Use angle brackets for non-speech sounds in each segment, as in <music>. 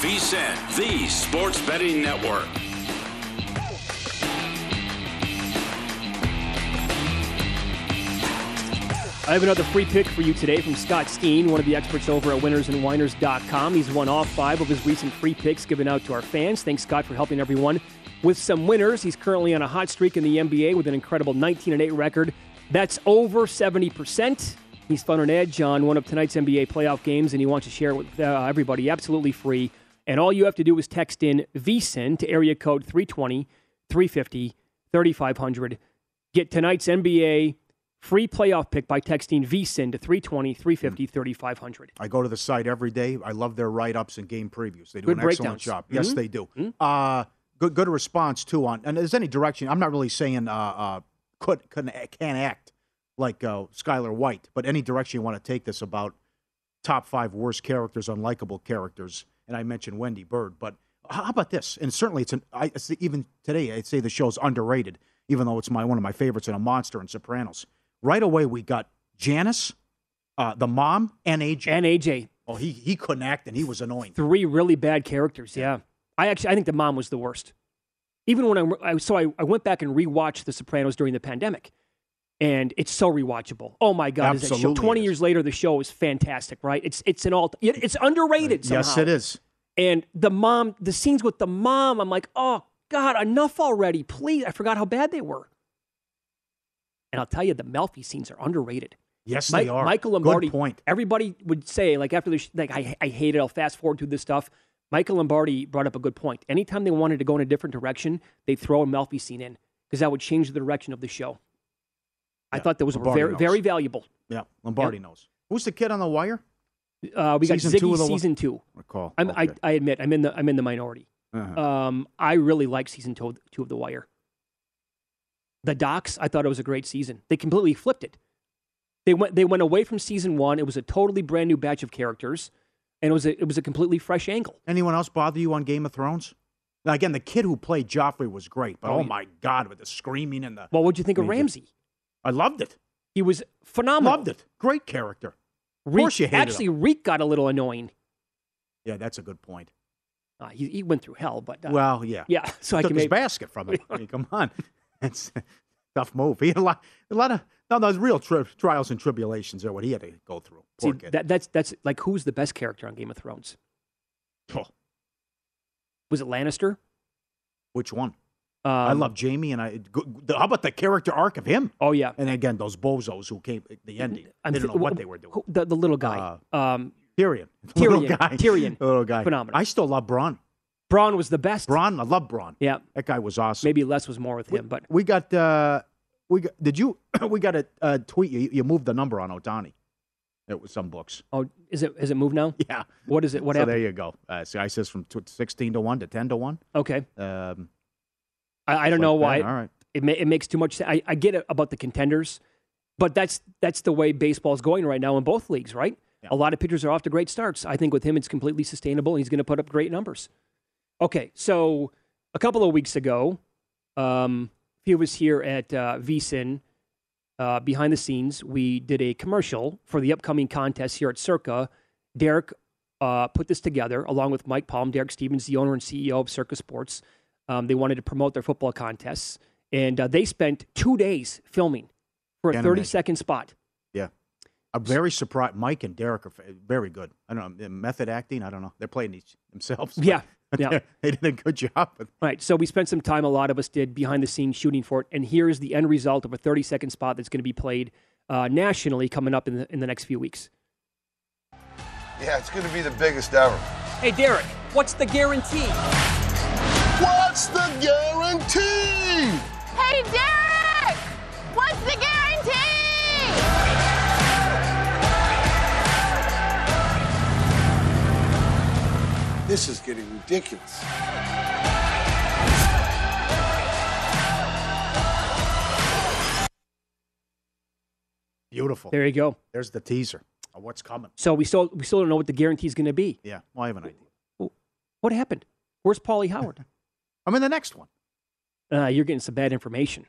VSIN, the sports betting network. I have another free pick for you today from Scott Steen, one of the experts over at winnersandwiners.com. He's won all five of his recent free picks given out to our fans. Thanks, Scott, for helping everyone with some winners. He's currently on a hot streak in the NBA with an incredible 19 and 8 record. That's over 70%. He's found an edge on one of tonight's NBA playoff games, and he wants to share it with uh, everybody absolutely free. And all you have to do is text in VSIN to area code 320 350 3500. Get tonight's NBA free playoff pick by texting VSIN to 320 350 3500. I go to the site every day. I love their write ups and game previews. They do Good an excellent breakdowns. job. Yes, Mhm. they do. Mhm. Uh, good, good response too on. And there's any direction. I'm not really saying uh, uh, could couldn't can't act like uh, Skyler White, but any direction you want to take this about top five worst characters, unlikable characters, and I mentioned Wendy Byrde. But how about this? And certainly, it's an. I even today, I'd say the show's underrated, even though it's my one of my favorites and a monster in Sopranos. Right away, we got Janice, uh, the mom, and AJ. And AJ, Oh, he he couldn't act, and he was annoying. three really bad characters. Yeah, I actually I think the mom was the worst. Even when I, I so I, I went back and rewatched The Sopranos during the pandemic, and it's so rewatchable. Oh my god, is that show? Absolutely Twenty years later, the show is fantastic. Right? It's it's an all it's underrated. Somehow. Yes, it is. And the mom, the scenes with the mom, I'm like, oh god, enough already, please. I forgot how bad they were. And I'll tell you, the Melfi scenes are underrated. Yes, they are. Michael Lombardi. Good point. Everybody would say like after the sh- like I I hate it. I'll fast forward through this stuff. Michael Lombardi brought up a good point. Anytime they wanted to go in a different direction, they'd throw a Melfi scene in because that would change the direction of the show. I thought that was Lombardi very knows. very valuable. Yeah, Lombardi knows. Who's the kid on the wire? Uh, we got Season Ziggy two of the season two. Recall. I'm, I Okay. I admit I'm in the I'm in the minority. Uh-huh. Um, I really like season two, two of The Wire. The docks, I thought it was a great season. They completely flipped it. They went they went away from season one. It was a totally brand new batch of characters, and it was a, it was a completely fresh angle. Anyone else bother you on Game of Thrones? Now, again, the kid who played Joffrey was great, but Oh, oh, yeah. my God, with the screaming and the. Well, what'd you think of Ramsay? I loved it. He was phenomenal. Loved it. Great character. Of Reek, course you hated actually, Reek got a little annoying. Yeah, that's a good point. Uh, he, he went through hell, but uh, well, yeah. yeah. So I Took can his make basket from him. <laughs> I mean, come on. <laughs> It's a tough move. He had a lot, a lot of, no, those real tri- trials and tribulations are what he had to go through. see, kid. that, that's that's like who's the best character on Game of Thrones? Oh, Was it Lannister? which one? Um, I love Jaime, and I. How about the character arc of him? Oh yeah, And again, those bozos who came at the ending. They didn't know what wh- they were doing. who- The, the little guy. um, Tyrion, The <laughs> little guy, Tyrion. <laughs> Little guy, Phenomenal. I still love Bronn. Bronn was the best. Bronn, I love Bronn. Yeah, That guy was awesome. maybe less was more with him, but we got. uh We got. Did you? <coughs> we got a uh, tweet. You, you moved the number on Ohtani. It was some books. oh, is it is it moved now? Yeah. What is it? What so happened? there you go. Uh, so I says from tw- sixteen to one to ten to one. Okay, Um, I, I don't know like why. that. All right. It, ma- it makes too much sense. I, I get it about the contenders, but that's that's the way baseball's going right now in both leagues, right? Yeah. A lot of pitchers are off to great starts. I think with him, it's completely sustainable. and He's going to put up great numbers. Okay, so a couple of weeks ago, um, a few of us here at uh, VSIN, uh, behind the scenes, we did a commercial for the upcoming contest here at Circa. Derek uh, put this together along with Mike Palm. Derek Stevens, the owner and CEO of Circa Sports. Um, they wanted to promote their football contests, and uh, they spent two days filming for a Can't 30 imagine. second spot. Yeah. I'm very surprised. Mike and Derek are very good. I don't know. Method acting, I don't know. They're playing each themselves. Yeah, <laughs> yeah. They did a good job. with- Right. So we spent some time, a lot of us did, behind the scenes shooting for it. And here's the end result of a 30 second spot that's going to be played uh, nationally coming up in the, in the next few weeks. Yeah, it's going to be the biggest ever. Hey, Derek, what's the guarantee? What's the guarantee? Hey, Derek! What's the guarantee? This is getting ridiculous. Beautiful. There you go. There's the teaser of what's coming. So we still we still don't know what the guarantee is going to be. Yeah. Well, I have an idea. What happened? Where's Paulie Howard? <laughs> I'm in the next one. Uh, you're getting some bad information.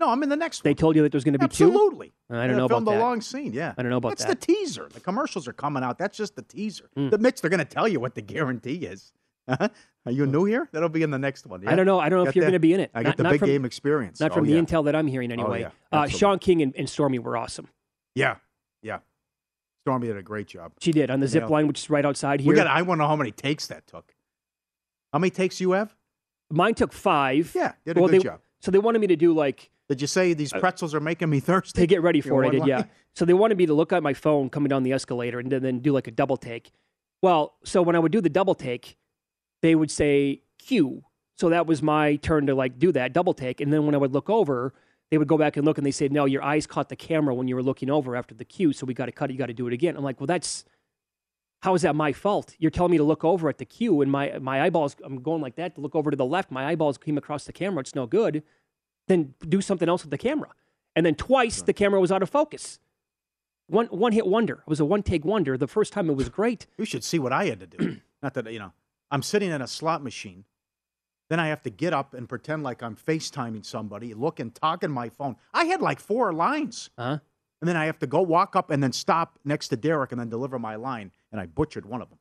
No, I'm in the next They one. They told you that there's going to be two. Absolutely. I don't know about filmed that. a long scene. Yeah. I don't know about That's that. the teaser. The commercials are coming out. That's just the teaser. Mm. The Mitch, they're going to tell you what the guarantee is. Uh-huh. Are you new here? That'll be in the next one. Yeah. I don't know. I don't know if you're going to be in it. I Not- get the big from- game experience. Not Oh, from yeah. the intel that I'm hearing anyway. yeah. uh, Sean King and, and Stormy were awesome. Yeah. Yeah. Stormy did a great job. She did on the zip line, which is right outside here. We got. I want to know how many takes that took. How many takes you have? Mine took five. Yeah, did a Well, good they- job. So they wanted me to do like Did you say these uh, pretzels are making me thirsty? to get ready for it. I did, one? yeah. So they wanted me to look at my phone coming down the escalator and then, do like a double take. Well, so when I would do the double take, they would say cue. So that was my turn to like do that double take. And then when I would look over, they would go back and look and they said, No, your eyes caught the camera when you were looking over after the cue. So we got to cut it. You got to do it again. I'm like, Well, that's how is that my fault? You're telling me to look over at the cue and my, my eyeballs, I'm going like that to look over to the left. My eyeballs came across the camera. It's no good. Then do something else with the camera. And then twice the camera was out of focus. One one hit wonder. It was a one take wonder. The first time it was great. <clears throat> You should see what I had to do. <clears throat> Not that you know, I'm sitting in a slot machine. Then I have to get up and pretend like I'm FaceTiming somebody, look and talk in my phone. I had like four lines. Huh? And then I have to go walk up and then stop next to Derek and then deliver my line. And I butchered one of them.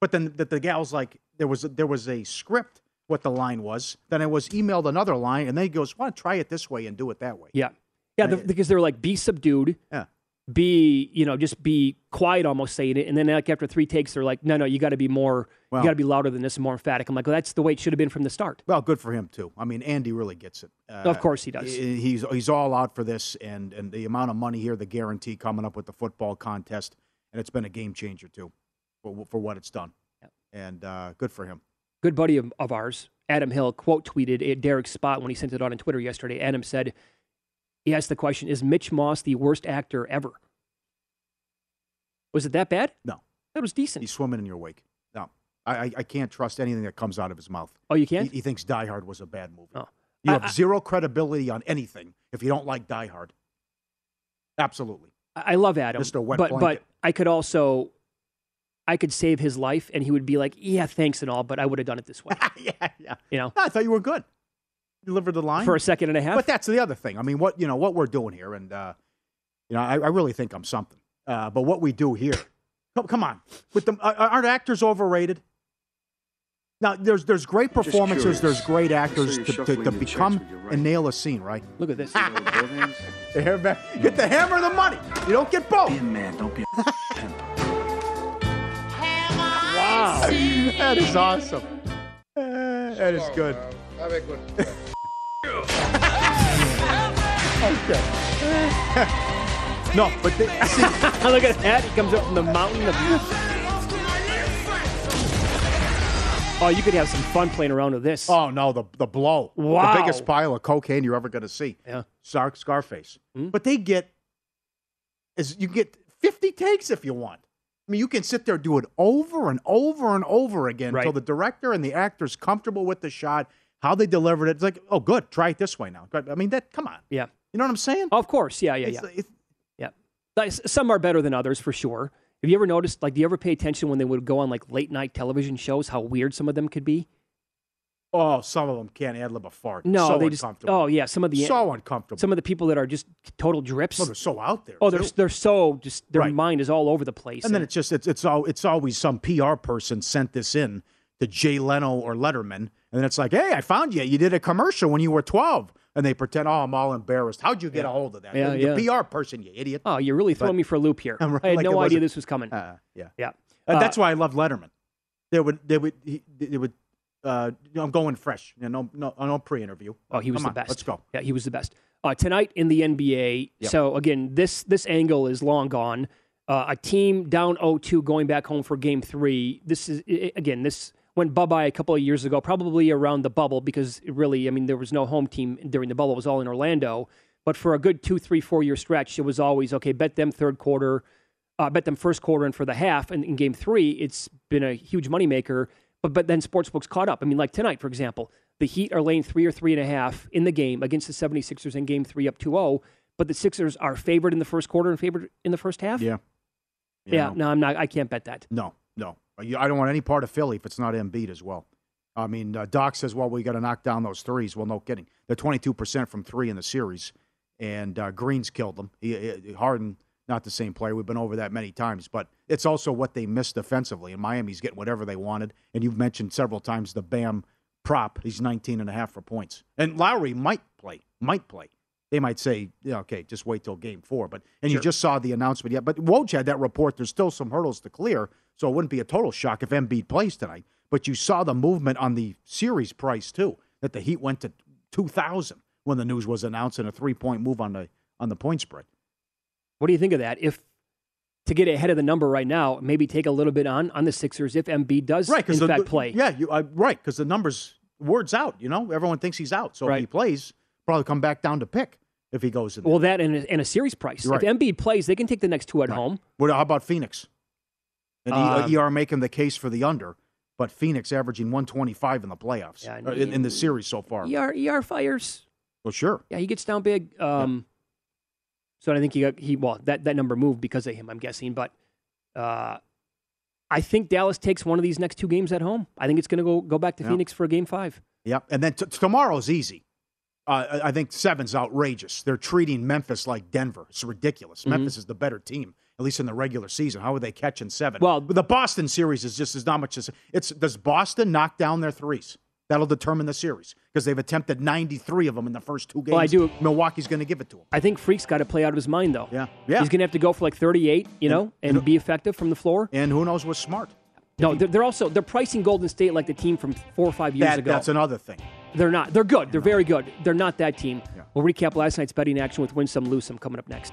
But then the, the gal's like, there was, there was a script what the line was. Then I was emailed another line, and then he goes, "Want to try it this way and do it that way?" Yeah. Yeah, the, because they're like be subdued, Yeah. be, you know, just be quiet almost saying it. And then like after three takes, they're like, no, no, you got to be more, Well- you got to be louder than this and more emphatic. I'm like, well, that's the way it should have been from the start. Well, good for him too. I mean, Andy really gets it. Uh, Of course he does. He's he's all out for this, and and the amount of money here, the guarantee coming up with the football contest, and it's been a game changer too, for for what it's done. And uh, good for him. Good buddy of, of ours, Adam Hill, quote tweeted at Derek's spot when he sent it on Twitter yesterday. Adam said, he asked the question, is Mitch Moss the worst actor ever? Was it that bad? No, That was decent. he's swimming in your wake. No, I I, I can't trust anything that comes out of his mouth. oh, you can't? He, he thinks Die Hard was a bad movie. Oh. You I- have I- zero credibility on anything if you don't like Die Hard. Absolutely. I love Adam, Mr. Wet but but I could also, I could save his life, and he would be like, "Yeah, thanks and all, but I would have done it this way." <laughs> yeah, yeah. You know, No, I thought you were good. Delivered the line for a second and a half. But that's the other thing. I mean, what you know, what we're doing here, and uh, you know, I, I really think I'm something. Uh, but what we do here, come, come on, with the uh, aren't actors overrated? Now, there's there's great performances, there's great actors you to, to, to become right. and nail a scene, right? Look at this. You know, with? The hammer, get the hammer and the money. You don't get both. Be a man, don't be a <laughs> pimp. Wow, that is awesome. Uh, that is good. <laughs> <laughs> No, but they, see, Look at that. He comes up from the mountain of. Oh, you could have some fun playing around with this. oh no, the the blow, Wow. the biggest pile of cocaine you're ever going to see. Yeah. Scar, Scarface. Hmm? But they get is you get 50 takes if you want. I mean, you can sit there and do it over and over and over again Right. until the director and the actor's comfortable with the shot, how they delivered it. It's like, oh, good, try it this way now. I mean, that come on, Yeah. you know what I'm saying? Of course. Yeah, yeah, It's- yeah. it's- Yeah. Some are better than others for sure. Have you ever noticed, like, do you ever pay attention when they would go on, like, late night television shows, how weird some of them could be? oh, some of them can't ad lib a fart. No, so they just, oh, yeah. Some of the, so uncomfortable. some of the people that are just total drips. oh, they're so out there. Oh, they're, too. they're so just, their Right. mind is all over the place. And then it's just it's it's all it's always some PR person sent this in to Jay Leno or Letterman, and then it's like, hey, I found you. You did a commercial when you were twelve, and they pretend, oh, I'm all embarrassed. How'd you get a hold of that? Yeah, the yeah. PR person, you idiot. oh, you're really throwing but- me for a loop here. <laughs> Right, I had like no idea this was coming. Uh, yeah, yeah. Uh, that's why I love Letterman. They would they would he, they would. Uh, I'm going fresh. You know, no, no, no pre-interview. Oh, he was Come the on, best. Let's go. Yeah, he was the best. Uh, tonight in the NBA. Yep. So again, this this angle is long gone. Uh, a team down 0-2 going back home for Game Three. This is again this went bye bye a couple of years ago, probably around the bubble because really, I mean, there was no home team during the bubble. It was all in Orlando. But for a good two, three, four year stretch, it was always okay. Bet them third quarter, uh, bet them first quarter, and for the half. And in Game Three, it's been a huge moneymaker. But but then sportsbooks caught up. I mean, like tonight, for example, the Heat are laying three or three and a half in the game against the 76ers in Game Three, up 2-0. But the Sixers are favored in the first quarter and favored in the first half. Yeah. yeah. no. No, I'm not. I can't bet that. No, no. I don't want any part of Philly if it's not Embiid as well. I mean, uh, Doc says, well, we got to knock down those threes. Well, no kidding. They're 22% from three in the series, and uh, Green's killed them. He, he, Harden, not the same player. We've been over that many times, but it's also what they missed defensively. And Miami's getting whatever they wanted. And you've mentioned several times the Bam prop. He's 19 and a half for points. And Lowry might play, might play. They might say, yeah, okay, just wait till game four. But and you just saw the announcement yet. But Woj had that report. There's still some hurdles to clear, so it wouldn't be a total shock if Embiid plays tonight. But you saw the movement on the series price too. That the Heat went to 2,000 when the news was announced, and a three point move on the on the point spread. What do you think of that? If to get ahead of the number right now, maybe take a little bit on on the Sixers if Embiid does Right, because in the, fact play. Yeah, you, uh, right, because the numbers words out. You know, everyone thinks he's out. So if he plays, probably come back down to pick if he goes in. There. Well, that and a, and a series price. Right. If Embiid plays, they can take the next two at Right. home. What, how about Phoenix? And Um, ER making the case for the under, but Phoenix averaging 125 in the playoffs, Yeah, uh, in, in the series so far. ER ER fires. Well, sure. Yeah, he gets down big. Um, So I think he got he well that that number moved because of him. I'm guessing, but uh, I think Dallas takes one of these next two games at home. I think it's going to go go back to Yeah. Phoenix for a game five. Yep. And then t- tomorrow's easy. Uh, I I think seven's outrageous. They're treating Memphis like Denver. It's ridiculous. Mm-hmm. Memphis is the better team, at least in the regular season. How are they catching seven? Well- the Boston series is just as not much as it's. Does Boston knock down their threes? That'll determine the series because they've attempted 93 of them in the first two games. Well, I do- Milwaukee's going to give it to them. I think Freak's got to play out of his mind though. Yeah. Yeah. He's going to have to go for like 38, you know, and, and- be effective from the floor. And who knows what's smart? No, they're, they're also they're pricing Golden State like the team from four or five years That, ago. that's another thing. They're not. They're good. They're very good. They're not that team. Yeah. We'll recap last night's betting action with Win Some, Lose Some coming up next.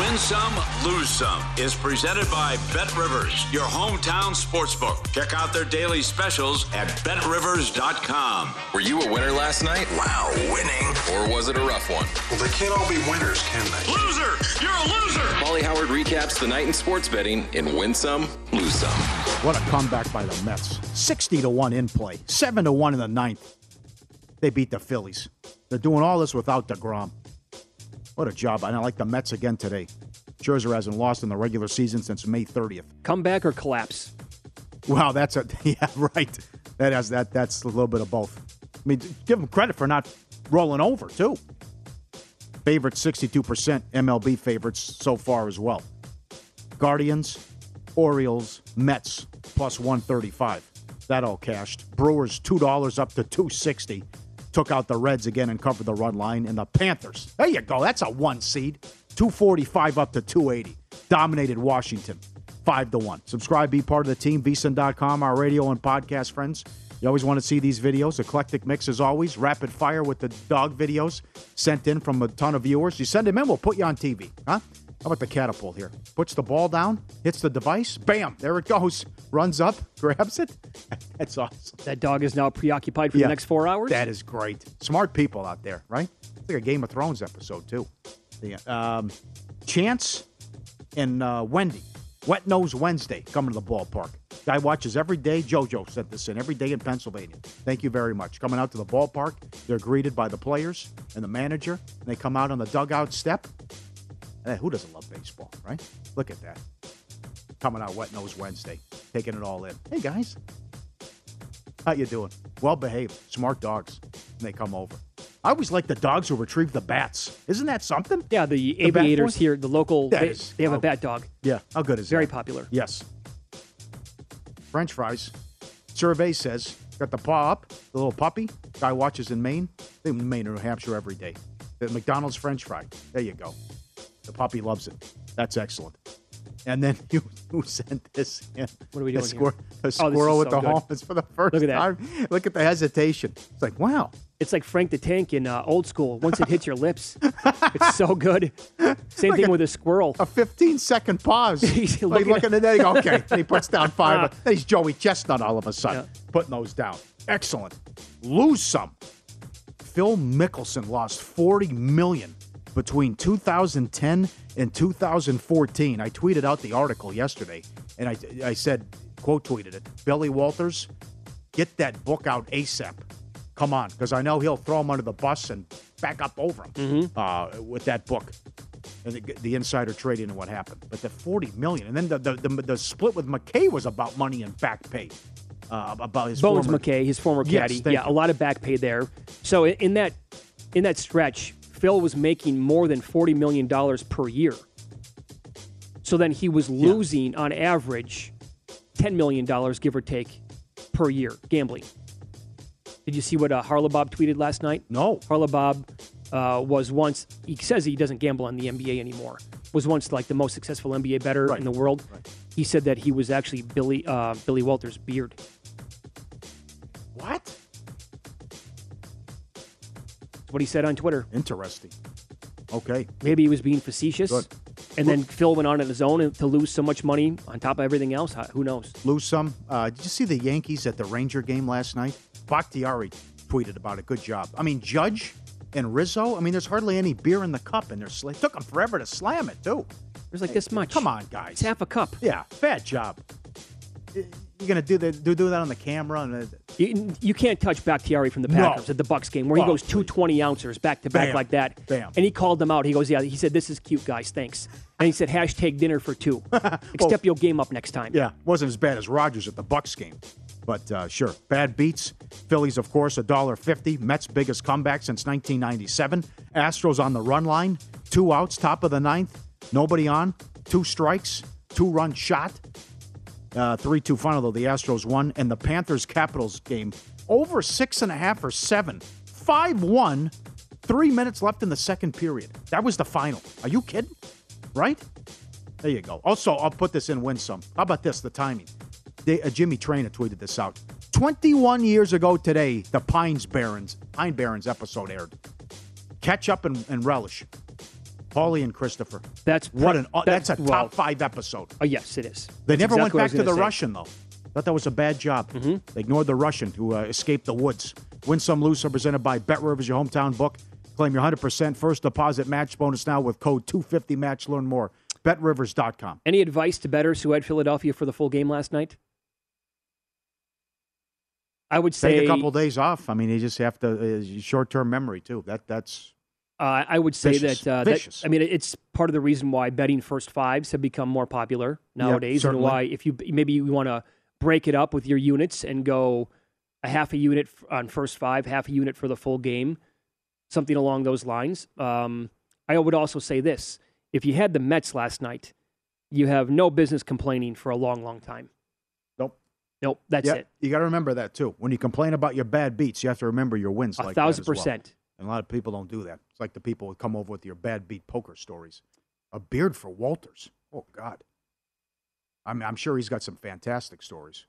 Win some, lose some is presented by Bet Rivers, your hometown sportsbook. Check out their daily specials at betrivers.com. Were you a winner last night? Wow, winning. Or was it a rough one? Well, they can't all be winners, can they? Loser! You're a loser! Molly Howard recaps the night in sports betting in Win Some, Lose Some. What a comeback by the Mets. 60 to 1 in play, 7 to 1 in the ninth. They beat the Phillies. They're doing all this without DeGrom. What a job. And I like the Mets again today. Scherzer hasn't lost in the regular season since May 30th. Comeback or collapse? Wow, that's a <laughs> yeah, right. That has that that's a little bit of both. I mean, give them credit for not rolling over too. Favorites 62% MLB favorites so far as well. Guardians, Orioles, Mets plus 135. That all cashed. Brewers $2 up to 260. Took out the Reds again and covered the run line. And the Panthers, there you go. That's a one seed. 245 up to 280. Dominated Washington. 5 to 1. Subscribe, be part of the team. VSIN.com, our radio and podcast friends. You always want to see these videos. Eclectic mix as always. Rapid fire with the dog videos sent in from a ton of viewers. You send them in, we'll put you on TV. Huh? How about the catapult here? Puts the ball down, hits the device, bam, there it goes. Runs up, <laughs> grabs it. That's awesome. That dog is now preoccupied for Yeah. the next four hours. That is great. Smart people out there, right? It's like a Game of Thrones episode, too. The, um, Chance and uh, Wendy, Wet Nose Wednesday, coming to the ballpark. Guy watches every day. JoJo sent this in every day in Pennsylvania. Thank you very much. Coming out to the ballpark, they're greeted by the players and the manager, and they come out on the dugout step. Hey, who doesn't love baseball, right? Look at that. Coming out Wet Nose Wednesday, taking it all in. Hey, guys. How you doing? Well behaved, smart dogs. And they come over. I always like the dogs who retrieve the bats. Isn't that something? yeah, the The aviators here, the local, That they, is- they have oh. a bat dog. Yeah. How good is it? Very that? popular. Yes. French fries. Survey says got the paw up, the little puppy. Guy watches in Maine. They in Maine or New Hampshire every day. The McDonald's French fry. There you go. The puppy loves it. That's excellent. And then <laughs> you who sent this in? What are we A, squir- a Oh, squirrel is with so the good. It's for the first Look at that. time. Look at the hesitation. It's like, wow. It's like Frank the Tank in uh, old school. Once it hits your lips, <laughs> it's so good. Same Like thing a- with a squirrel. A 15 second pause. <laughs> He's like looking looking at that, you go, okay. Then he puts down five. Ah. then he's Joey Chestnut all of a sudden, putting those down. Excellent. Lose some. Phil Mickelson lost 40 million between 2010 and 2014. I tweeted out the article yesterday, and I, I said, quote tweeted it. Billy Walters, get that book out ASAP. Come on, because I know he'll throw him under the bus and back up over him uh, with that book and the, the insider trading and what happened. But the 40 million, and then the the, the, the split with Mackay was about money and back pay. Uh, about his Bones former, Mackay, his former caddy. thank yeah, you. a lot of back pay there. So in that in that stretch, Phil was making more than forty million dollars per year. So then he was losing on average ten million dollars, give or take, per year gambling. Did you see what uh, Harlabob tweeted last night? No. Harlabob uh, was once he says he doesn't gamble on the NBA anymore. Was once like the most successful NBA better in the world. He said that he was actually Billy uh, Billy Walters' beard. What? That's what he said on Twitter. Interesting. Okay. Maybe he was being facetious. Good. And then Phil went on on his own and to lose so much money on top of everything else. Who knows? Lose some. Uh, did you see the Yankees at the Ranger game last night? Bakhtiari tweeted about it. Good job. I mean, Judge and Rizzo. I mean, there's hardly any beer in the cup, and they're sl- it took them forever to slam it too. There's like this much. Come on, guys. It's half a cup. Yeah, bad job. You're gonna do that? Do, do that on the camera? And uh, You, you can't touch Bakhtiari from the No. Packers at the Bucks game where he Oh, goes two 20 ounces back to back like that. Bam. And he called them out. He goes, Yeah, he said, This is cute, guys. Thanks. And he said, Hashtag dinner for two. <laughs> Step your game up next time. yeah, wasn't as bad as Rodgers at the Bucks game, but uh, sure, bad beats. Phillies, of course, a dollar fifty. Mets' biggest comeback since 1997. Astros on the run line, two outs, top of the ninth, nobody on, two strikes, two run shot. Uh, 3 2 final, though. The Astros won. And the Panthers Capitals game over six and a half or seven. 5 1, three minutes left in the second period. That was the final. Are you kidding? Right? There you go. Also, I'll put this in win some. How about this? The timing. They, uh, Jimmy Traina tweeted this out. 21 years ago today, the Pines Barrens, Pine Barrens episode aired. Catch up and, and relish. Paulie and Christopher. That's what an uh, that- that's a top well- five episode. Oh, yes, it is. They That's never exactly went back to the say. Russian though. Thought that was a bad job. Mm-hmm. They ignored the Russian who uh, escaped the woods. Win some, lose some. Presented by Bet Rivers, your hometown book. Claim your 100% first deposit match bonus now with code 250 match. Learn more. BetRivers.com. Any advice to betters who had Philadelphia for the full game last night? I would say Take a couple days off. I mean, you just have to uh, short-term memory too. That that's Uh, I would say Vicious. that, uh, that I mean it's part of the reason why betting first fives have become more popular nowadays, and why if you maybe you want to break it up with your units and go a half a unit on first five, half a unit for the full game, something along those lines. Um, I would also say this: if you had the Mets last night, you have no business complaining for a long, long time. Nope. Nope. That's Yeah, it. You got to remember that too. When you complain about your bad beats, you have to remember your wins. A like thousand as well. And a lot of people don't do that. It's like the people who come over with your bad beat poker stories. A beard for Walters. Oh God. I mean, I'm sure he's got some fantastic stories.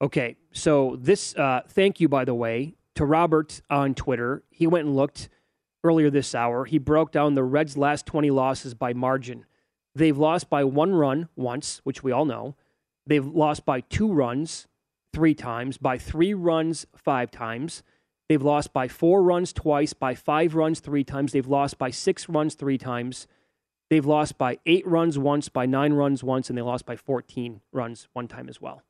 Okay, so this, uh, thank you, by the way, to Robert on Twitter. He went and looked earlier this hour. He broke down the Reds' last 20 losses by margin. They've lost by one run once, which we all know. They've lost by two runs three times, by three runs five times. They've lost by four runs twice, by five runs three times. They've lost by six runs three times. They've lost by eight runs once, by nine runs once, and they lost by 14 runs one time as well.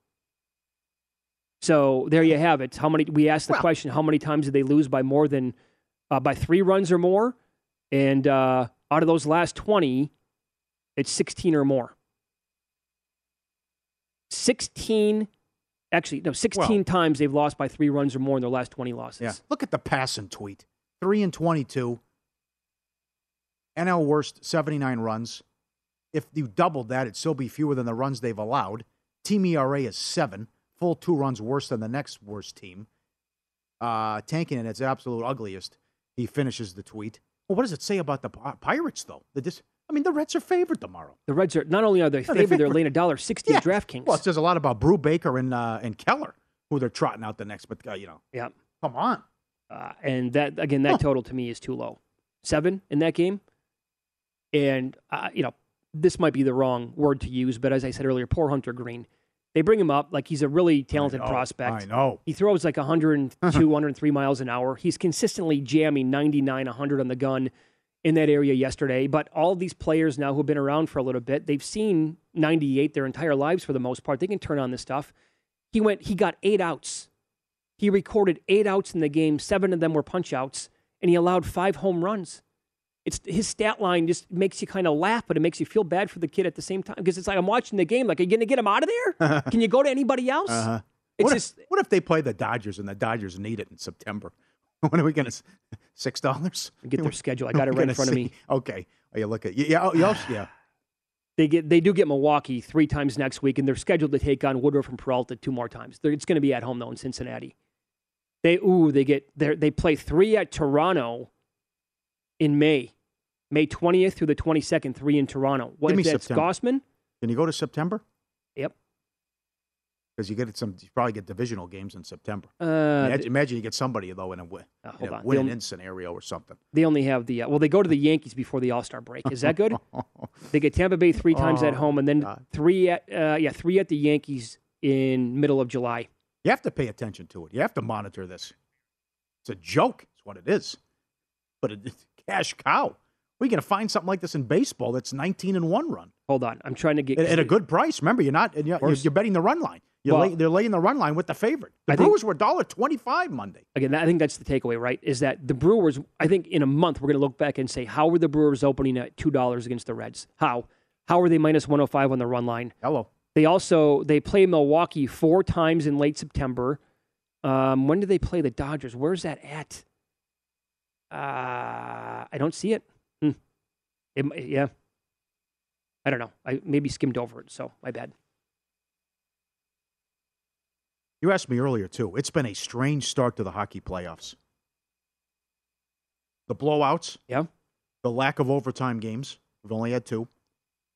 So there you have it. How many? We asked the question: How many times did they lose by more than uh, by three runs or more? And uh, out of those last twenty, it's sixteen or more. Sixteen, actually, no, sixteen times they've lost by three runs or more in their last twenty losses. Yeah. Look at the passing tweet. Three and twenty-two. NL worst, 79 runs. If you doubled that, it'd still be fewer than the runs they've allowed. Team ERA is seven, full two runs worse than the next worst team. Uh, tanking at its absolute ugliest. He finishes the tweet. Well, what does it say about the Pirates, though? The dis- I mean, the Reds are favored tomorrow. The Reds are not only are they No, they're favored, they're laying a dollar sixty Yeah. at DraftKings. Well, it says a lot about Brubaker and uh, and Keller, who they're trotting out the next. But uh, you know, yeah, come on. uh, and that again, that total to me is too low. Seven in that game, and uh, you know this might be the wrong word to use, but as I said earlier, poor Hunter Greene. They bring him up like he's a really talented know, prospect. I know. He throws like 102, <laughs> 103 miles an hour. He's consistently jamming 99, 100 on the gun in that area yesterday. But all these players now who've been around for a little bit, they've seen 98 their entire lives for the most part. They can turn on this stuff. He went, he got eight outs. He recorded eight outs in the game. Seven of them were punch outs, and he allowed five home runs. It's his stat line just makes you kind of laugh, but it makes you feel bad for the kid at the same time because it's like I'm watching the game. Like, are you going to get him out of there? <laughs> Can you go to anybody else? Uh-huh. It's what, just if, what if they play the Dodgers and the Dodgers need it in September? <laughs> When are we going to six dollars? Get their <laughs> schedule. I got it right in front of me. Okay, oh, you look at yeah, oh, also- <sighs> yeah. They get they do get Milwaukee three times next week, and they're scheduled to take on Woodruff and Peralta two more times. They're, it's going to be at home though in Cincinnati. They ooh they get they they play three at Toronto in May, May twentieth through the twenty second. Three in Toronto. What Give if me that's September. Gausman? Can you go to September? Yep. Because you get some. You probably get divisional games in September. Uh, imagine, imagine you get somebody though in a win, uh, in a win They'll- in scenario or something. They only have the uh, well. They go to the <laughs> Yankees before the All Star break. Is that good? <laughs> they get Tampa Bay three times at Oh, home, and then three at uh, yeah three at the Yankees in middle of July. You have to pay attention to it. You have to monitor this. It's a joke. It's what it is. But a cash cow. We're going to find something like this in baseball that's 19 and one run Hold on, I'm trying to get at, at a good price. Remember, you're not. You're, you're betting the run line. Well- lay, they're laying the run line with the favorite. The I think- Brewers were $1.25 Monday. again. I think that's the takeaway, right? Is that the Brewers? I think in a month we're going to look back and say, how were the Brewers opening at two dollars against the Reds? How? How are they minus 105 on the run line? Hello. They also they play Milwaukee four times in late September. Um, when do they play the Dodgers? Where's that at? Uh, I don't see it. Hmm. It yeah. I don't know. I maybe skimmed over it, so my bad. You asked me earlier, too. It's been a strange start to the hockey playoffs. The blowouts. Yeah. The lack of overtime games. We've only had two.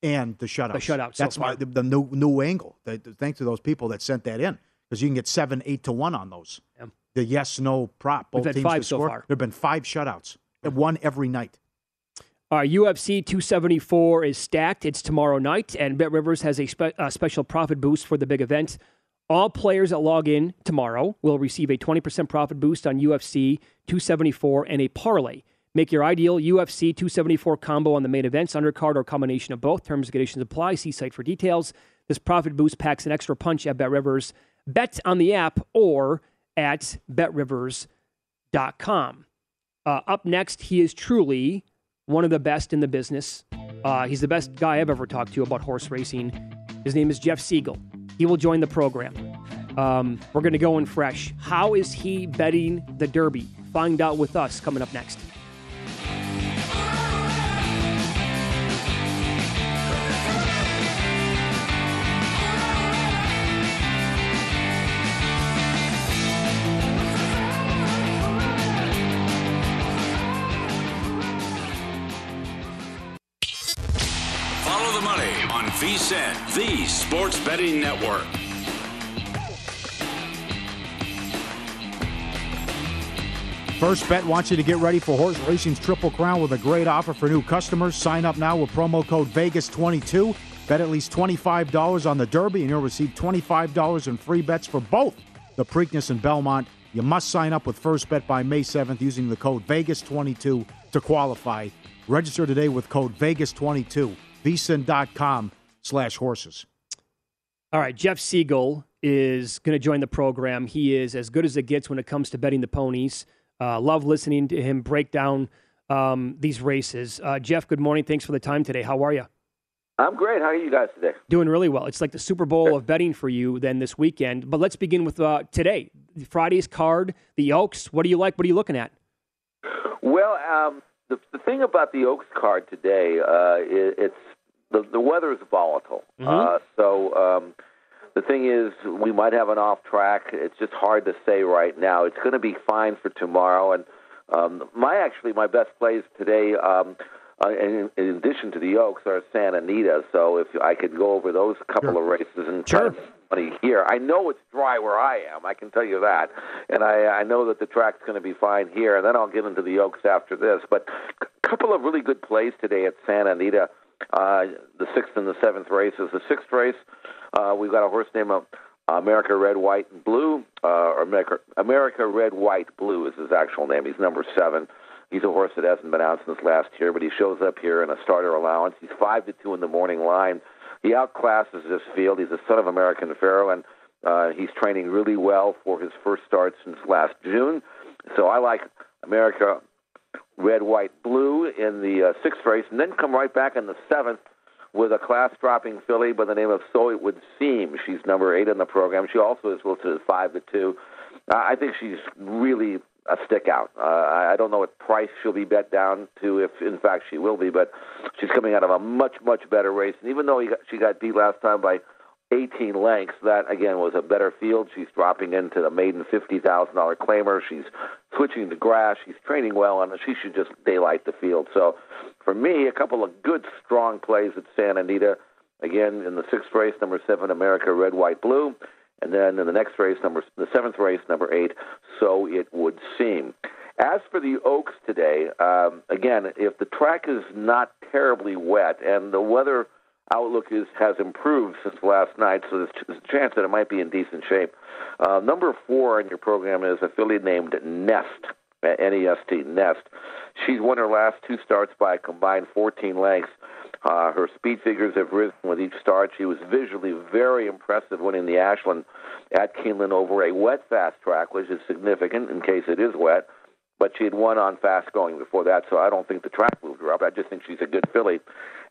And the shutouts. The shutouts so That's why the, the new new angle. The, the- thanks to those people that sent that in. Because you can get seven, eight to one on those. Yeah. The yes, no prop. Both We've had teams five so far. There have been five shutouts. One every night. All right, UFC 274 is stacked. It's tomorrow night, and Bet Rivers has a, spe- a special profit boost for the big event. All players that log in tomorrow will receive a 20% profit boost on UFC 274 and a parlay. Make your ideal UFC 274 combo on the main events, undercard, or combination of both. Terms and conditions apply. See site for details. This profit boost packs an extra punch at Bet Rivers. Bet on the app or at betrivers.com. Uh, up next, he is truly one of the best in the business. Uh, he's the best guy I've ever talked to about horse racing. His name is Jeff Siegel. He will join the program. Um, we're going to go in fresh. How is he betting the Derby? Find out with us coming up next. On VSIN, the sports betting network. First Bet wants you to get ready for horse racing's Triple Crown with a great offer for new customers. Sign up now with promo code Vegas22. Bet at least $25 on the Derby, and you'll receive $25 in free bets for both the Preakness and Belmont. You must sign up with First Bet by May 7th using the code Vegas22 to qualify. Register today with code Vegas22. VSIN.com slash horses. All right, Jeff Siegel is going to join the program. He is as good as it gets when it comes to betting the ponies. Uh, love listening to him break down um, these races. Uh, Jeff, good morning. Thanks for the time today. How are you? I'm great. How are you guys today? Doing really well. It's like the Super Bowl of betting for you then this weekend. But let's begin with uh, today. Friday's card, the Oaks. What do you like? What are you looking at? Well, um, the, the thing about the Oaks card today, uh, it, it's the, the weather is volatile. Uh, so um, the thing is, we might have an off track. It's just hard to say right now. It's going to be fine for tomorrow. And um, my actually my best plays today. Um, uh, in, in addition to the Oaks, are Santa Anita. So if I could go over those couple of races and try to money here, I know it's dry where I am. I can tell you that, and I, I know that the track's going to be fine here. And then I'll get into the Oaks after this. But a couple of really good plays today at Santa Anita. Uh, the sixth and the seventh races. The sixth race, uh, we've got a horse named uh, America Red, White, and Blue. Uh, America, America Red, White, Blue is his actual name. He's number seven. He's a horse that hasn't been out since last year, but he shows up here in a starter allowance. He's five to two in the morning line. He outclasses this field. He's a son of American Pharoah, and uh, he's training really well for his first start since last June. So I like America Red, White, Blue in the uh, sixth race, and then come right back in the seventh with a class dropping filly by the name of So It Would Seem. She's number eight in the program. She also is listed as five to two. Uh, I think she's really a stick out. Uh, I don't know what price she'll be bet down to, if in fact she will be, but she's coming out of a much, much better race. And even though got, she got beat last time by 18 lengths, that again was a better field. She's dropping into the maiden $50,000 claimer. She's switching to grass. She's training well, and she should just daylight the field. So for me, a couple of good, strong plays at Santa Anita. Again, in the sixth race, number seven, America Red, White, Blue. and then in the next race, number the seventh race, number eight. So it would seem. As for the Oaks today, um, again, if the track is not terribly wet and the weather outlook is has improved since last night, so there's, a chance that it might be in decent shape. Uh, number four in your program is a filly named Nest, N-E-S-T, Nest. She's won her last two starts by a combined 14 lengths. Uh, her speed figures have risen with each start. She was visually very impressive winning the Ashland at Keeneland over a wet fast track, which is significant in case it is wet but she had won on fast going before that, so I don't think the track moved her up. I just think she's a good filly,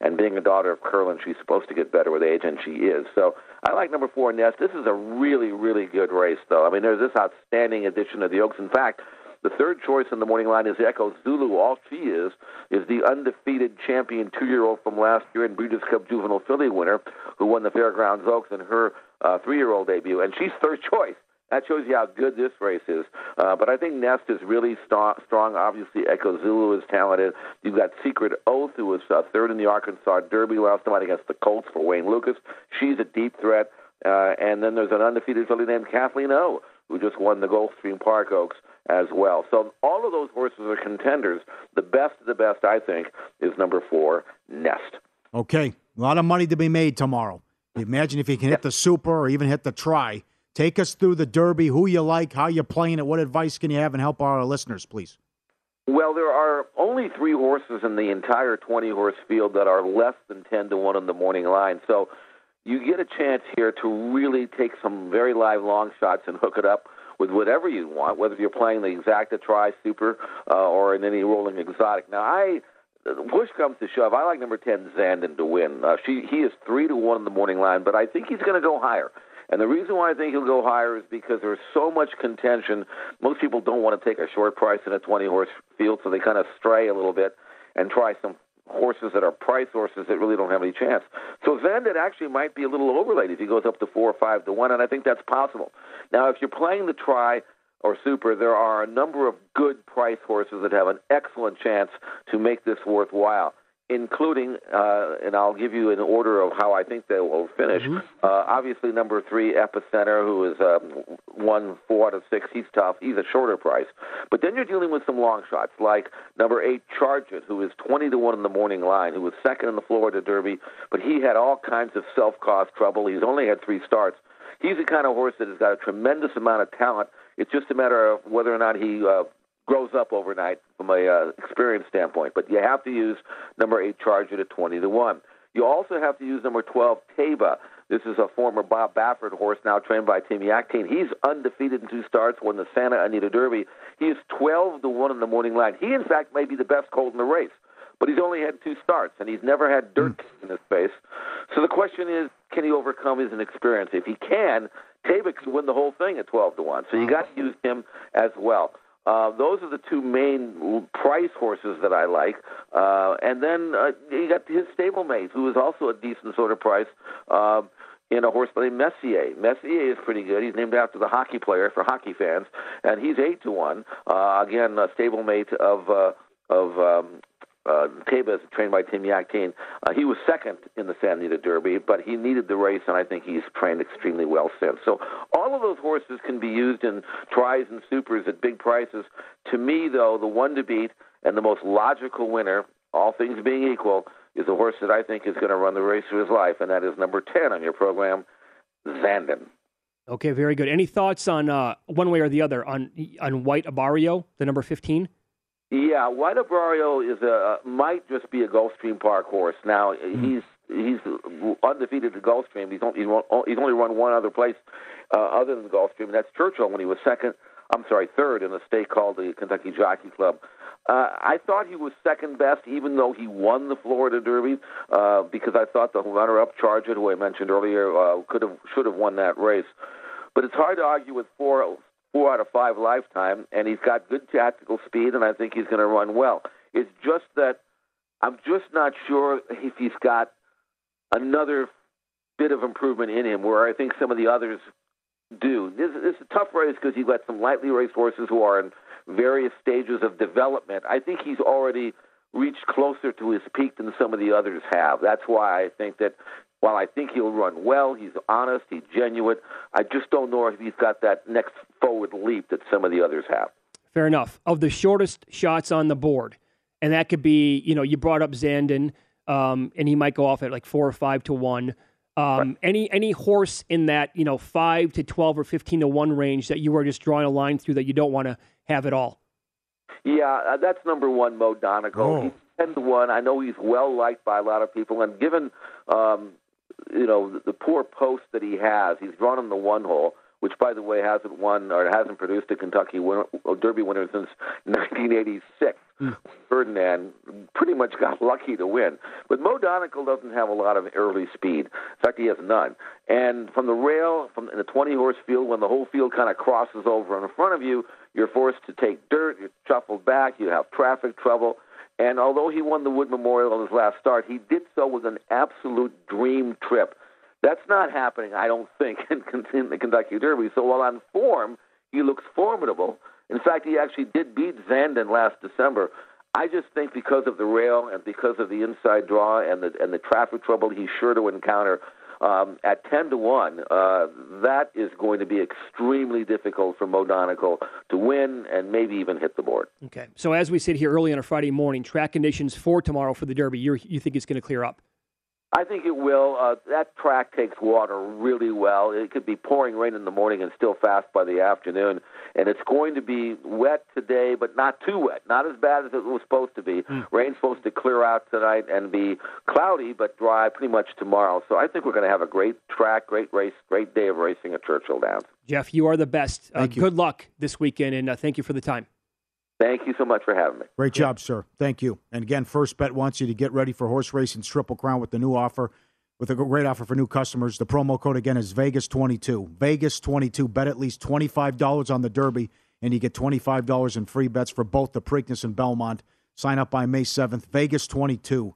and being a daughter of Curlin, she's supposed to get better with age, and she is. So I like number four, Nest. This is a really, really good race, though. I mean, there's this outstanding addition of the Oaks. In fact, the third choice in the morning line is Echo Zulu. All she is is the undefeated champion two-year-old from last year and Breeders' Cup Juvenile Filly winner who won the Fairgrounds Oaks in her uh, three-year-old debut, and she's third choice. That shows you how good this race is. Uh, but I think Nest is really st- strong. Obviously, Echo Zulu is talented. You've got Secret Oath, who was uh, third in the Arkansas Derby last night against the Colts for Wayne Lukas. She's a deep threat. Uh, and then there's an undefeated filly named Kathleen O, who just won the Gulfstream Park Oaks as well. So all of those horses are contenders. The best of the best, I think, is number four, Nest. Okay, a lot of money to be made tomorrow. Imagine if he can hit the super or even hit the try. Take us through the Derby, who you like, how you're playing it, what advice can you have, and help our listeners, please. Well, there are only three horses in the entire 20 horse field that are less than 10 to 1 on the morning line. So you get a chance here to really take some very live long shots and hook it up with whatever you want, whether you're playing the exacta try super uh, or in any rolling exotic. Now, I push comes to shove, I like number 10 Zandon to win. Uh, she he is 3 to 1 in the morning line, but I think he's going to go higher. And the reason why I think he'll go higher is because there's so much contention. Most people don't want to take a short price in a 20 horse field, so they kind of stray a little bit and try some horses that are price horses that really don't have any chance. So Zandon actually might be a little overlaid if he goes up to four or five to one, and I think that's possible. Now, if you're playing the try or super, there are a number of good price horses that have an excellent chance to make this worthwhile including, uh, and I'll give you an order of how I think they will finish. Mm-hmm. Uh, obviously, number three, Epicenter, who is um, one four out of six. He's tough. He's a shorter price. But then you're dealing with some long shots, like number eight, Charge It, who is 20 to 1 in the morning line, who was second in the Florida Derby, but he had all kinds of self caused trouble. He's only had three starts. He's the kind of horse that has got a tremendous amount of talent. It's just a matter of whether or not he uh, grows up overnight from a uh, experience standpoint. But you have to use number eight Charge It at twenty to one. You also have to use number twelve Taiba. This is a former Bob Baffert horse, now trained by Tim Yakteen. He's undefeated in two starts, won the Santa Anita Derby. He is twelve to one in the morning line. He, in fact, may be the best colt in the race. But he's only had two starts, and he's never had dirt mm. in his face. So the question is, can he overcome his inexperience? If he can, Taiba can win the whole thing at twelve to one. So you got to use him as well. Uh, those are the two main price horses that I like. Uh, and then uh, you got his stablemate, who is also a decent sort of price. Uh, in a horse named Messier. Messier is pretty good. He's named after the hockey player for hockey fans, and he's eight to one. Uh, again, a stablemate of uh, of um, uh, Taiba's, trained by Tim Yakteen, uh, he was second in the Santa Anita Derby, but he needed the race, and I think he's trained extremely well since. So all of those horses can be used in tries and supers at big prices. To me, though, the one to beat and the most logical winner, all things being equal, is a horse that I think is going to run the race of his life, and that is number 10 on your program, Zandon. Okay, very good. Any thoughts on uh, one way or the other on on White Abarrio, the number 15? Yeah, White Abarrio is a might just be a Gulfstream Park horse. Now mm-hmm. he's he's undefeated at Gulfstream. He's only he's only run one other place uh, other than Gulfstream, and that's Churchill when he was second. I'm sorry, third in a state called the Kentucky Jockey Club. Uh, I thought he was second best, even though he won the Florida Derby, uh, because I thought the runner-up Charge It, who I mentioned earlier, uh, could have should have won that race. But it's hard to argue with four four out of five lifetime, and he's got good tactical speed, and I think he's going to run well. It's just that I'm just not sure if he's got another bit of improvement in him, where I think some of the others do. This, this is a tough race because you've got some lightly raced horses who are in various stages of development. I think he's already reached closer to his peak than some of the others have. That's why I think that while I think he'll run well, he's honest, he's genuine. I just don't know if he's got that next forward leap that some of the others have. Fair enough. Of the shortest shots on the board, and that could be, you know, you brought up Zandon, um, and he might go off at like four or five to one. Um, right. Any any horse in that you know five to twelve or fifteen to one range that you are just drawing a line through that you don't want to have at all. Yeah, uh, that's number one, Mo Donegal. Oh. He's ten to one. I know he's well liked by a lot of people, and given um, you know the, the poor post that he has, he's drawn in the one hole which, by the way, hasn't won or hasn't produced a Kentucky winner, Derby winner since <laughs> 1986. Mm. Ferdinand pretty much got <laughs> lucky to win. But Mo Donegal doesn't have a lot of early speed. In fact, he has none. And from the rail, from in the 20 horse field, when the whole field kind of crosses over in front of you, you're forced to take dirt, you're shuffled back, you have traffic trouble. And although he won the Wood Memorial on his last start, he did so with an absolute dream trip that's not happening, I don't think, <laughs> in, in the Kentucky Derby. So while on form, he looks formidable. In fact, he actually did beat Zandon last December. I just think because of the rail and because of the inside draw and the and the traffic trouble he's sure to encounter, um, at ten to one, uh, that is going to be extremely difficult for Mo Donegal to win and maybe even hit the board. Okay, so as we sit here early on a Friday morning, track conditions for tomorrow for the Derby, you you think it's going to clear up? I think it will. Uh, that track takes water really well. It could be pouring rain in the morning and still fast by the afternoon. And it's going to be wet today, but not too wet. Not as bad as it was supposed to be. Mm. Rain's supposed to clear out tonight and be cloudy, but dry pretty much tomorrow. So I think we're going to have a great track, great race, great day of racing at Churchill Downs. Jeff, you are the best. Uh, good luck this weekend, and uh, thank you for the time. Thank you so much for having me. Great job, sir. Thank you. And again, First Bet wants you to get ready for horse racing Triple Crown with the new offer, with a great offer for new customers. The promo code again is Vegas22. Vegas22. Bet at least $25 on the Derby, and you get $25 in free bets for both the Preakness and Belmont. Sign up by May 7th. Vegas22.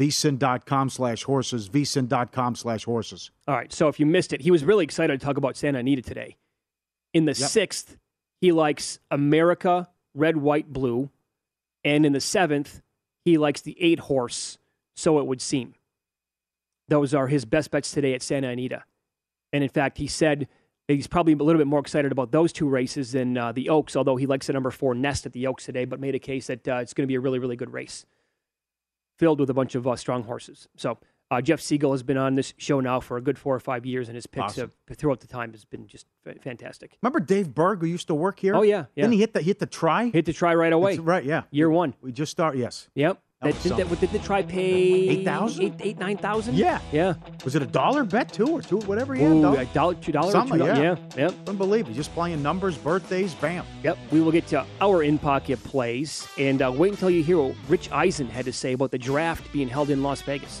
VSIN.com slash horses. VSIN.com slash horses. All right. So if you missed it, he was really excited to talk about Santa Anita today. In the yep. sixth, he likes America red, white, blue. And in the seventh, he likes the eight horse, so it would seem. Those are his best bets today at Santa Anita. And in fact, he said he's probably a little bit more excited about those two races than uh, the Oaks, although he likes the number four Nest at the Oaks today, but made a case that uh, it's going to be a really, really good race filled with a bunch of uh, strong horses. So uh, Jeff Siegel has been on this show now for a good four or five years, and his picks awesome. have, throughout the time has been just fantastic. Remember Dave Berg, who used to work here? Oh yeah, yeah. Didn't he hit the hit the try? Hit the try right away. Right, yeah. Year one. We just start. Yes. Yep. That, did, that, did the try pay eight thousand? Eight, eight, nine thousand? Yeah, yeah. Was it a dollar bet too, or two, whatever? Yeah, Ooh, dollar, dollar, two dollars, yeah. yeah, yep. Unbelievable. Just playing numbers, birthdays, bam. Yep. We will get to our in pocket plays, and uh, wait until you hear what Rich Eisen had to say about the draft being held in Las Vegas.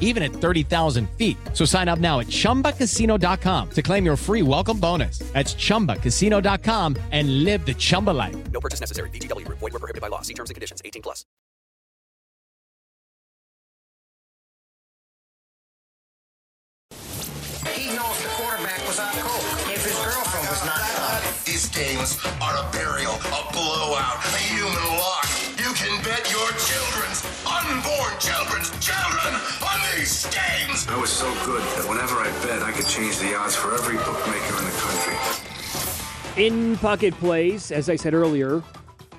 even at 30,000 feet. So sign up now at chumbacasino.com to claim your free welcome bonus. That's chumbacasino.com and live the Chumba life. No purchase necessary. VGW Group. Void were prohibited by law. See terms and conditions. 18 plus. He knows the quarterback was on coke if his girlfriend was not on. These games are a burial, a blowout, a human lock. You can bet your children's, unborn children's, children on these games. I was so good that whenever I bet, I could change the odds for every bookmaker in the country. In pocket plays, as I said earlier,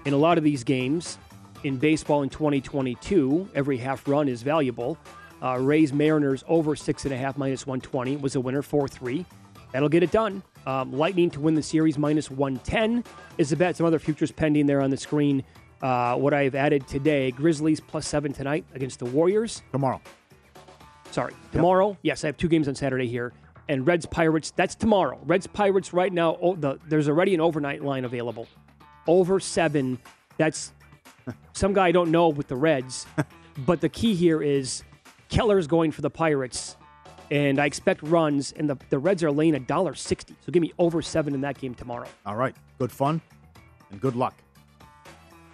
in a lot of these games, in baseball in 2022, every half run is valuable. Uh, Rays Mariners over six and a half minus 120 was a winner, 4 3. That'll get it done. Um, Lightning to win the series minus 110 is the bet. Some other futures pending there on the screen. Uh, what I've added today Grizzlies plus seven tonight against the Warriors. Tomorrow. Sorry, tomorrow. Yes, I have two games on Saturday here. And Reds Pirates, that's tomorrow. Reds Pirates right now, oh, the, there's already an overnight line available. Over seven. That's <laughs> some guy I don't know with the Reds. <laughs> but the key here is Keller's going for the Pirates. And I expect runs, and the, the Reds are laying a dollar sixty. So give me over seven in that game tomorrow. All right. Good fun and good luck.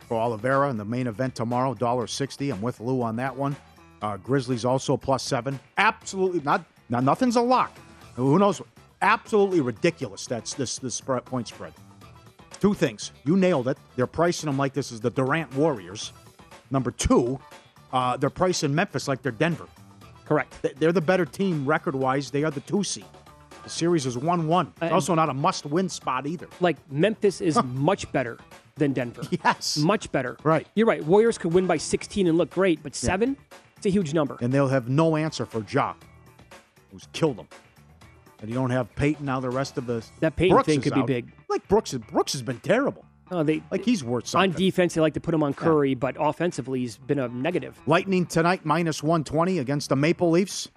For Oliveira in the main event tomorrow, $1.60. I'm with Lou on that one. Uh, Grizzlies also plus seven. Absolutely not. Now nothing's a lock. Who knows? Absolutely ridiculous. That's this this spread, point spread. Two things. You nailed it. They're pricing them like this is the Durant Warriors. Number two, uh, they're pricing Memphis like they're Denver. Correct. They- They're the better team record wise. They are the two seed. The series is one one. It's also not a must win spot either. Like Memphis is much better than Denver. <laughs> Yes. Much better. Right. You're right. Warriors could win by 16 and look great, but seven, it's a huge number. and they'll have no answer for Ja, who's killed them. And you don't have Payton now. The rest of the That Payton Brooks thing could be out. big. Like Brooks, Brooks has been terrible. Oh, they Like he's worth something. on defense, they like to put him on Curry, but offensively, he's been a negative. Lightning tonight minus one twenty against the Maple Leafs.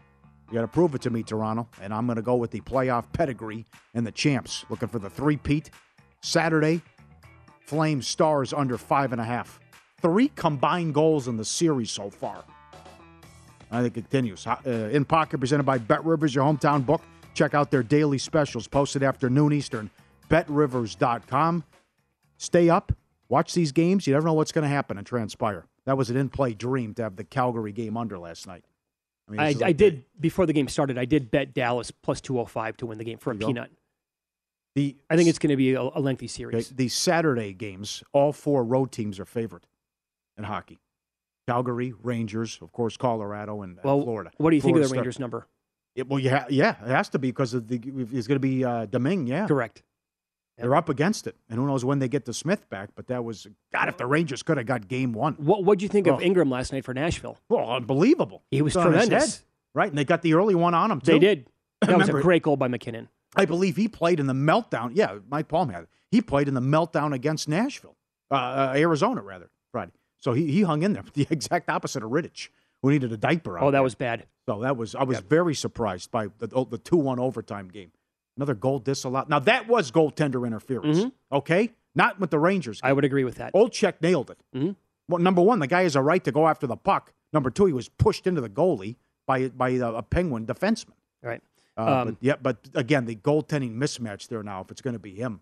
You got to prove it to me, Toronto. And I'm going to go with the playoff pedigree and the champs. Looking for the three-peat. Saturday, Flames Stars under five and a half. Three combined goals in the series so far. I think it continues. Uh, in pocket presented by Bet Rivers, your hometown book. Check out their daily specials posted after noon Eastern. BetRivers.com. Stay up. Watch these games. You never know what's going to happen and transpire. That was an in-play dream to have the Calgary game under last night. mean, I, is I like did before the game started. I did bet Dallas plus 205 to win the game for a peanut. go. The I think it's going to be a, a lengthy series. the Saturday games, all four road teams are favored in hockey. Calgary, Rangers, of course, Colorado, and, and Well, Florida. what do you think of the Rangers number? It, well, yeah, yeah, it has to be because of the it's going to be uh, Domingue. Yeah, Correct. They're up against it, and who knows when they get the Smith back? But that was God. If the Rangers could have got Game One, What What do you think Oh. of Ingram last night for Nashville? well, unbelievable. He was tremendous. right? And they got the early one on him. Too. They did. <clears throat> That was a great goal by MacKinnon. I believe he played in the meltdown. Yeah, Mike Palm had it. He played in the meltdown against Nashville, uh, uh, Arizona, rather, Friday. So he, he hung in there, <laughs> the exact opposite of Rittich, who needed a diaper. out Oh, that there. was bad. So that was I was very surprised by the the two one overtime game. Another goal disallowed. Now that was goaltender interference. Okay, not with the Rangers. Mm-hmm. I would agree with that. Olczyk nailed it. Mhm. Well, number one, the guy has a right to go after the puck. Number two, he was pushed into the goalie by by a, a Penguin defenseman. Right. Uh, Um, but yeah, but again, the goaltending mismatch there now. If it's going to be him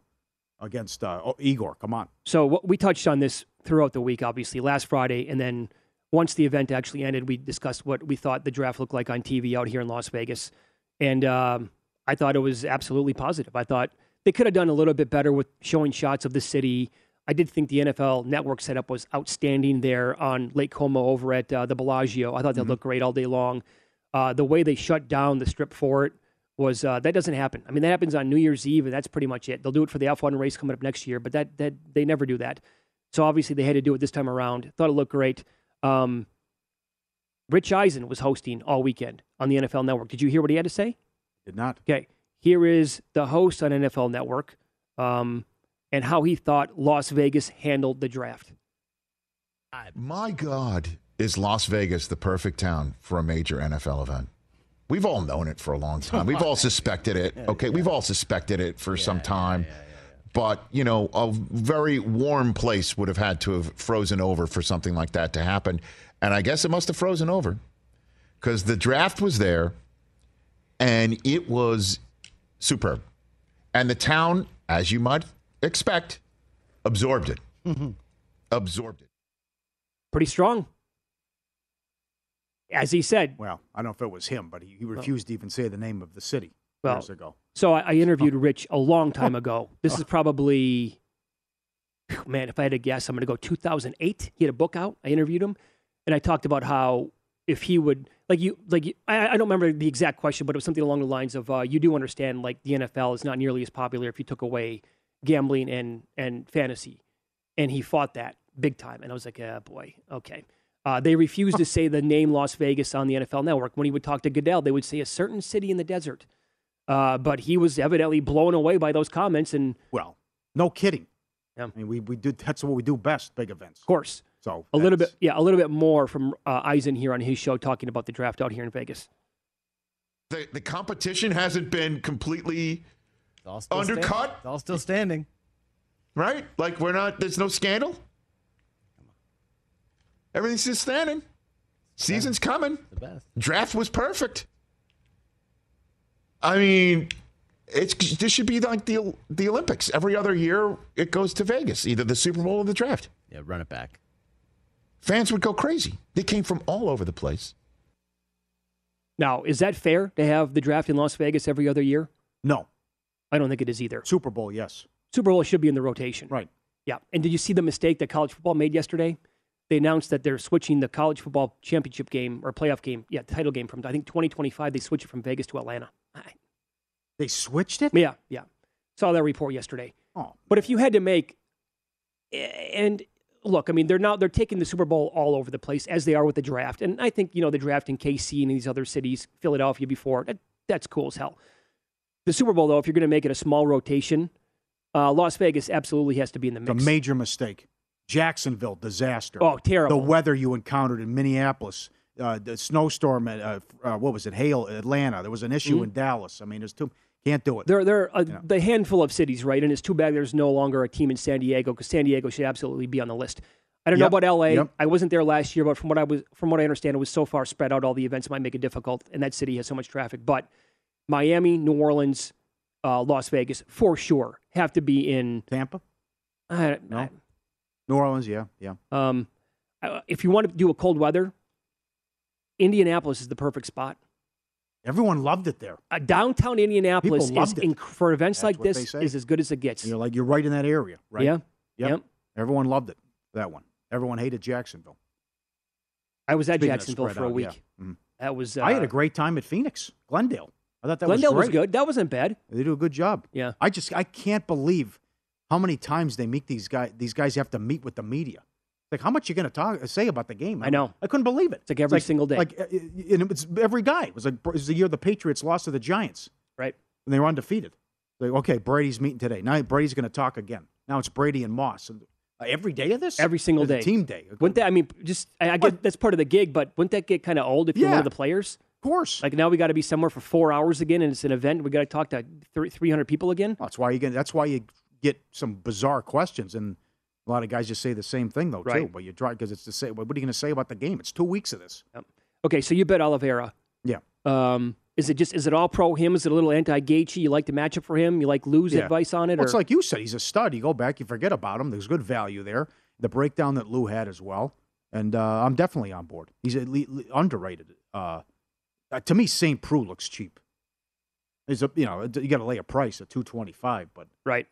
against uh, oh, Igor, come on. So what, we touched on this throughout the week, obviously, last Friday, and then once the event actually ended, we discussed what we thought the draft looked like on TV out here in Las Vegas, and um, I thought it was absolutely positive. I thought they could have done a little bit better with showing shots of the city. I did think the NFL Network setup was outstanding there on Lake Como over at uh, the Bellagio. I thought that looked great all day long. uh, the way they shut down the strip for it was uh, that doesn't happen. I mean, that happens on New Year's Eve, and that's pretty much it. They'll do it for the F1 race coming up next year, but that that they never do that. So obviously they had to do it this time around. Thought it looked great. Um, Rich Eisen was hosting all weekend on the NFL Network. Did you hear what he had to say? Did not. Okay, here is the host on NFL Network um, and how he thought Las Vegas handled the draft. My God, is Las Vegas the perfect town for a major NFL event? We've all known it for a long time. We've all <laughs> suspected it. Okay, we've all suspected it for some time. But, you know, a very warm place would have had to have frozen over for something like that to happen. And I guess it must have frozen over because the draft was there and it was superb. And the town, as you might expect, absorbed it. Mm-hmm. Absorbed it. Pretty strong. As he said. Well, I don't know if it was him, but he, he refused to even say the name of the city Well, years ago. So I, I interviewed Rich a long time ago. <laughs> This is probably, man, if I had to guess, I'm going to go 2008. He had a book out. I interviewed him, and I talked about how if he would like you like you, I, I don't remember the exact question, but it was something along the lines of uh, you do understand like the NFL is not nearly as popular if you took away gambling and and fantasy, and he fought that big time. And I was like, yeah, boy, okay. Uh, they refused to say the name Las Vegas on the NFL Network. When he would talk to Goodell, they would say a certain city in the desert. Uh, but he was evidently blown away by those comments, and Well, no kidding. Yeah. I mean, we, we do that's what we do best, big events. of course, So a little bit, yeah, a little bit more from uh, Eisen here on his show talking about the draft out here in Vegas. The, the competition hasn't been completely all still sta- undercut, it's all still standing. right? Like we're not. There's no scandal. Everything's just standing. Season's coming. The best. Draft was perfect. I mean, it's this should be like the the Olympics. Every other year, it goes to Vegas, either the Super Bowl or the draft. Yeah, run it back. Fans would go crazy. They came from all over the place. Now, is that fair to have the draft in Las Vegas every other year? No. I don't think it is either. Super Bowl, yes. Super Bowl should be in the rotation. Right. Yeah. And did you see the mistake that college football made yesterday? They announced that they're switching the college football championship game or playoff game, yeah, title game from I think 2025. They switched it from Vegas to Atlanta. They switched it. Yeah, yeah. Saw that report yesterday. Oh, But if you had to make, and look, I mean, they're now they're taking the Super Bowl all over the place as they are with the draft, and I think you know the draft in KC and these other cities, Philadelphia before that, that's cool as hell. The Super Bowl though, if you're going to make it a small rotation, uh, Las Vegas absolutely has to be in the It's a major mistake. Jacksonville disaster. Oh, terrible. The weather you encountered in Minneapolis, uh, the snowstorm at uh, uh, what was it? Hail, Atlanta. There was an issue Mhm. in Dallas. I mean, there's too Can't do it. There, there are a, the handful of cities, right? And it's too bad there's no longer a team in San Diego because San Diego should absolutely be on the list. I don't Yep, know about LA. yep. I wasn't there last year, but from what I was, from what I understand, it was so far spread out. All the events might make it difficult, and that city has so much traffic. But Miami, New Orleans, uh, Las Vegas, for sure, have to be in Tampa. I, No. New Orleans, yeah, yeah. um, uh, if you want to do a cold weather, Indianapolis is the perfect spot. Everyone loved it there. Uh, downtown Indianapolis is inc- for events That's like this is as good as it gets. You're like you're right in that area, right? Yeah. Yep. Yep. Everyone loved it. That one. Everyone hated Jacksonville. I was at Speaking Jacksonville for a out, week. yeah. Mhm. That was. Uh, I had a great time at Phoenix, Glendale. I thought that Glendale was was, good. That wasn't bad. They do a good job. Yeah. I just I can't believe how many times they meet these guys. These guys have to meet with the media. Like, how much you going to talk say about the game? I know. I couldn't believe it. It's like every single day. Like, uh, and it was every guy. It was like it was the year the Patriots lost to the Giants, Right. and they were undefeated. Like, okay, Brady's meeting today. Now Brady's going to talk again. Now it's Brady and Moss. And, uh, every day of this, Every single It's day. team day. Wouldn't that? I mean, just I, I get that's part of the gig, but wouldn't that get kind of old if you're one of the players? Of course. Like now we got to be somewhere for four hours again, and it's an event. We got to talk to three hundred people again. That's why you get. That's why you get some bizarre questions, and a lot of guys just say the same thing though too. But you try because it's the same. What are you going to say about the game? It's two weeks of this. Okay, so you bet Oliveira. Yeah. Um, is it just is it all pro him? Is it a little anti Gaethje? You like the matchup for him? You like Lou's Yeah. advice on it? Well, it's like you said, he's a stud. You go back, you forget about him. There's good value there. The breakdown that Lou had as well, and uh, I'm definitely on board. He's a, le- le- underrated. Uh, uh, to me, St. Preux looks cheap. Is a, you know you got to lay a price at 225, but right.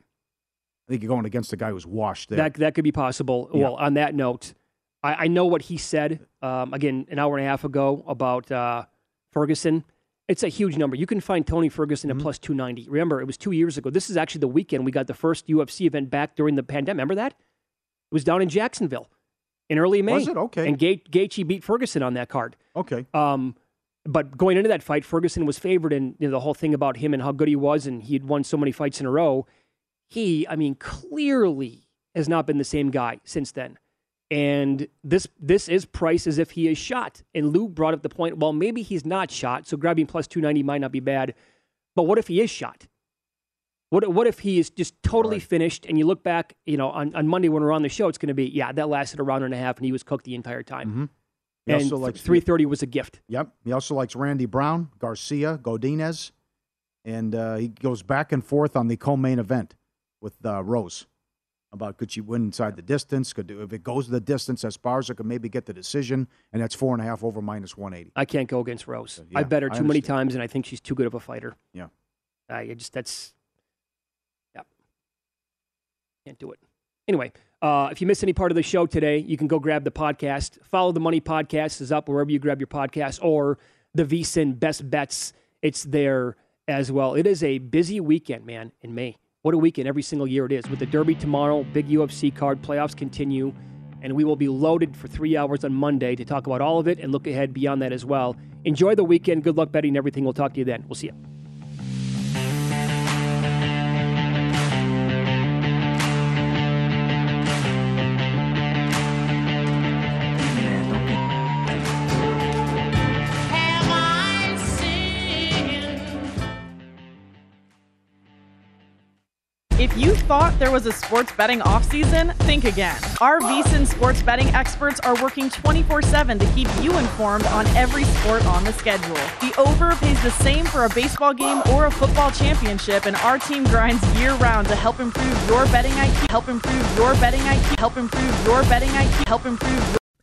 I think you're going against a guy who's washed there. That that could be possible. Yeah. Well, on that note, I, I know what he said um, again an hour and a half ago about uh, Ferguson. It's a huge number. You can find Tony Ferguson Mm-hmm. at plus 290. Remember, it was two years ago. This is actually the weekend we got the first UFC event back during the pandemic. Remember that? It was down in Jacksonville in early May. Was it? Okay. And Ga- Gaethje beat Ferguson on that card. Okay. Um, but going into that fight, Ferguson was favored, and you know, the whole thing about him and how good he was, and he had won so many fights in a row. He, I mean, clearly has not been the same guy since then. And this this is priced as if he is shot. And Lou brought up the point, well, maybe he's not shot, so grabbing plus two ninety might not be bad. But what if he is shot? What what if he is just totally finished? And you look back, you know, on, on Monday when we're on the show, it's going to be yeah, that lasted a round and a half, and he was cooked the entire time. Mm-hmm. He And also likes three thirty was a gift. Yep. He also likes Randy Brown, Garcia, Godinez, and uh, he goes back and forth on the co-main event with uh, Rose about could she win inside the distance? Could do if it goes the distance, Esparza could maybe get the decision, and that's four and a half over minus one eighty. I can't go against Rose. yeah, I bet her too many times, and I think she's too good of a fighter. Yeah. I just that's yeah, can't do it. Anyway, uh, if you miss any part of the show today, you can go grab the podcast. Follow the Money Podcast is up wherever you grab your podcast, or the VSIN Best Bets. It's there as well. It is a busy weekend, man, in May. What a weekend every single year it is. With the Derby tomorrow, big UFC card, playoffs continue, and we will be loaded for three hours on Monday to talk about all of it and look ahead beyond that as well. Enjoy the weekend. Good luck betting everything. We'll talk to you then. We'll see you. Thought there was a sports betting offseason, think again. Our VSIN sports betting experts are working 24 7 to keep you informed on every sport on the schedule. The over pays the same for a baseball game or a football championship, and our team grinds year round to help improve your betting IQ, help improve your betting IQ, help improve your betting IQ, help improve your